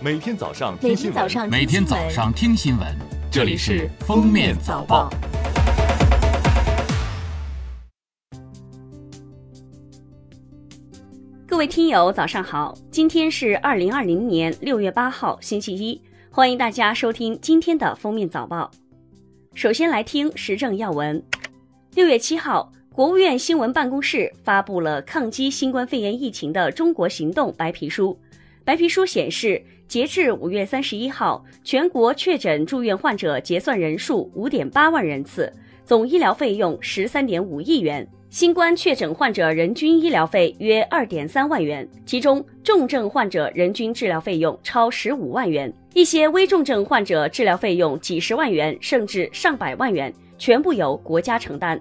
每天早上听新闻，天早上每天早上听新闻，这里是《封面早报》。各位听友，早上好！今天是二零二零年六月八号，星期一，欢迎大家收听今天的《封面早报》。首先来听时政要闻。六月七号，国务院新闻办公室发布了抗击新冠肺炎疫情的中国行动白皮书。白皮书显示，截至五月三十一号，全国确诊住院患者结算人数五点八万人次，总医疗费用十三点五亿元。新冠确诊患者人均医疗费约二点三万元，其中重症患者人均治疗费用超十五万元，一些危重症患者治疗费用几十万元甚至上百万元，全部由国家承担。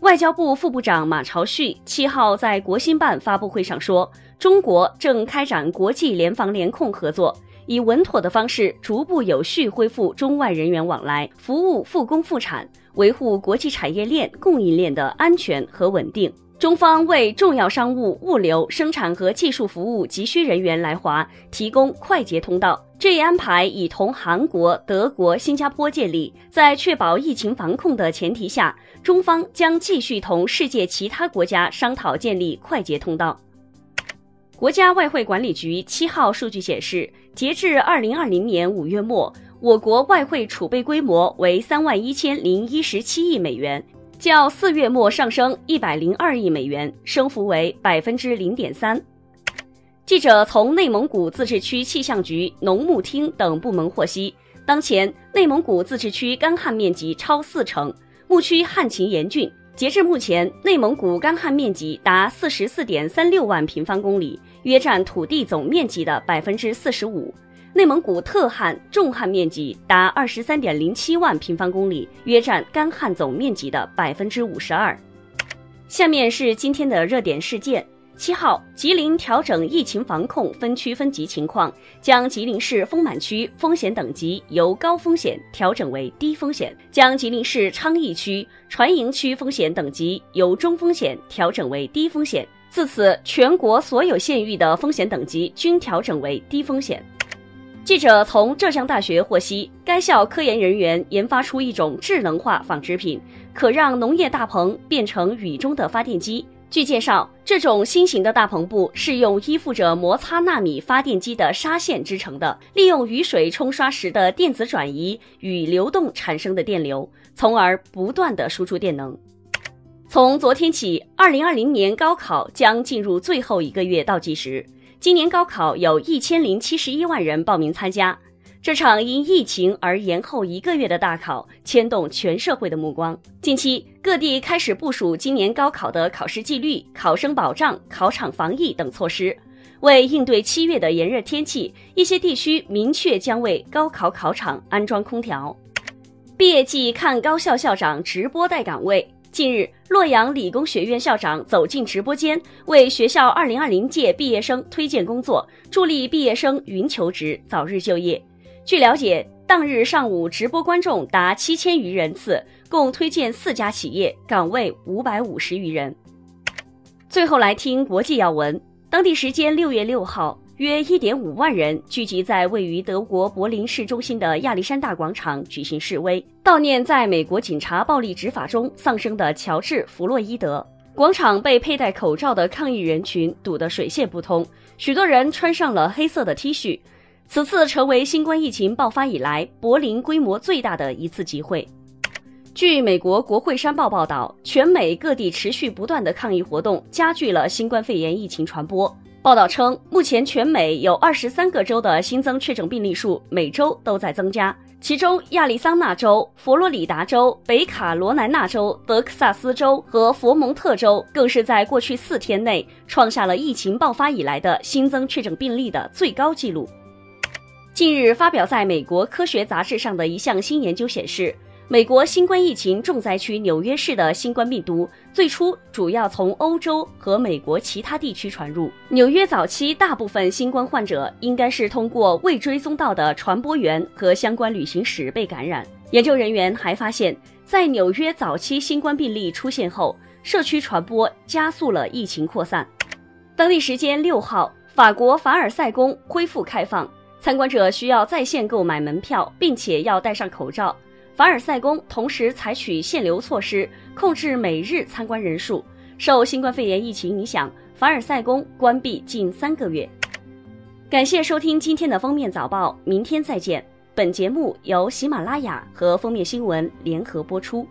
外交部副部长马朝旭七号在国新办发布会上说，中国正开展国际联防联控合作，以稳妥的方式逐步有序恢复中外人员往来，服务复工复产。维护国际产业链供应链的安全和稳定。中方为重要商务、物流、生产和技术服务急需人员来华提供快捷通道。这一安排已同韩国、德国、新加坡建立，在确保疫情防控的前提下，中方将继续同世界其他国家商讨建立快捷通道。国家外汇管理局七号数据显示，截至二零二零年五月末。我国外汇储备规模为三万一千零一十七亿美元，较四月末上升一百零二亿美元，升幅为百分之零点三。记者从内蒙古自治区气象局、农牧厅等部门获悉，当前内蒙古自治区干旱面积超四成，牧区旱情严峻。截至目前，内蒙古干旱面积达四十四点三六万平方公里，约占土地总面积的百分之四十五。内蒙古特旱重旱面积达二十三点零七万平方公里，约占干旱总面积的百分之五十二。下面是今天的热点事件：七号，吉林调整疫情防控分区分级情况，将吉林市丰满区风险等级由高风险调整为低风险，将吉林市昌邑区船营区风险等级由中风险调整为低风险。自此，全国所有县域的风险等级均调整为低风险。记者从浙江大学获悉，该校科研人员研发出一种智能化纺织品，可让农业大棚变成雨中的发电机。据介绍，这种新型的大棚布是用依附着摩擦纳米发电机的纱线织成的，利用雨水冲刷时的电子转移与流动产生的电流，从而不断的输出电能。从昨天起，二零二零年高考将进入最后一个月倒计时。今年高考有一千零七十一万人报名参加，这场因疫情而延后一个月的大考牵动全社会的目光。近期，各地开始部署今年高考的考试纪律、考生保障、考场防疫等措施。为应对七月的炎热天气，一些地区明确将为高考考场安装空调。毕业季看高校校长直播带岗位。近日，洛阳理工学院校长走进直播间，为学校2020届毕业生推荐工作，助力毕业生云求职，早日就业。据了解，当日上午直播观众达七千余人次，共推荐四家企业，岗位五百五十余人。最后来听国际要闻，当地时间六月六号。约一点五万人聚集在位于德国柏林市中心的亚历山大广场举行示威，悼念在美国警察暴力执法中丧生的乔治·弗洛伊德。广场被佩戴口罩的抗议人群堵得水泄不通，许多人穿上了黑色的 T 恤。此次成为新冠疫情爆发以来柏林规模最大的一次集会。据美国国会山报报道，全美各地持续不断的抗议活动加剧了新冠肺炎疫情传播。报道称，目前全美有二十三个州的新增确诊病例数每周都在增加，其中亚利桑那州、佛罗里达州、北卡罗来纳州、德克萨斯州和佛蒙特州更是在过去四天内创下了疫情爆发以来的新增确诊病例的最高纪录。近日发表在美国科学杂志上的一项新研究显示。美国新冠疫情重灾区纽约市的新冠病毒最初主要从欧洲和美国其他地区传入。纽约早期大部分新冠患者应该是通过未追踪到的传播源和相关旅行史被感染。研究人员还发现，在纽约早期新冠病例出现后，社区传播加速了疫情扩散。当地时间六号。法国凡尔赛宫恢复开放，参观者需要在线购买门票，并且要戴上口罩。凡尔赛宫同时采取限流措施，控制每日参观人数。受新冠肺炎疫情影响，凡尔赛宫关闭近三个月。感谢收听今天的封面早报，明天再见。本节目由喜马拉雅和封面新闻联合播出。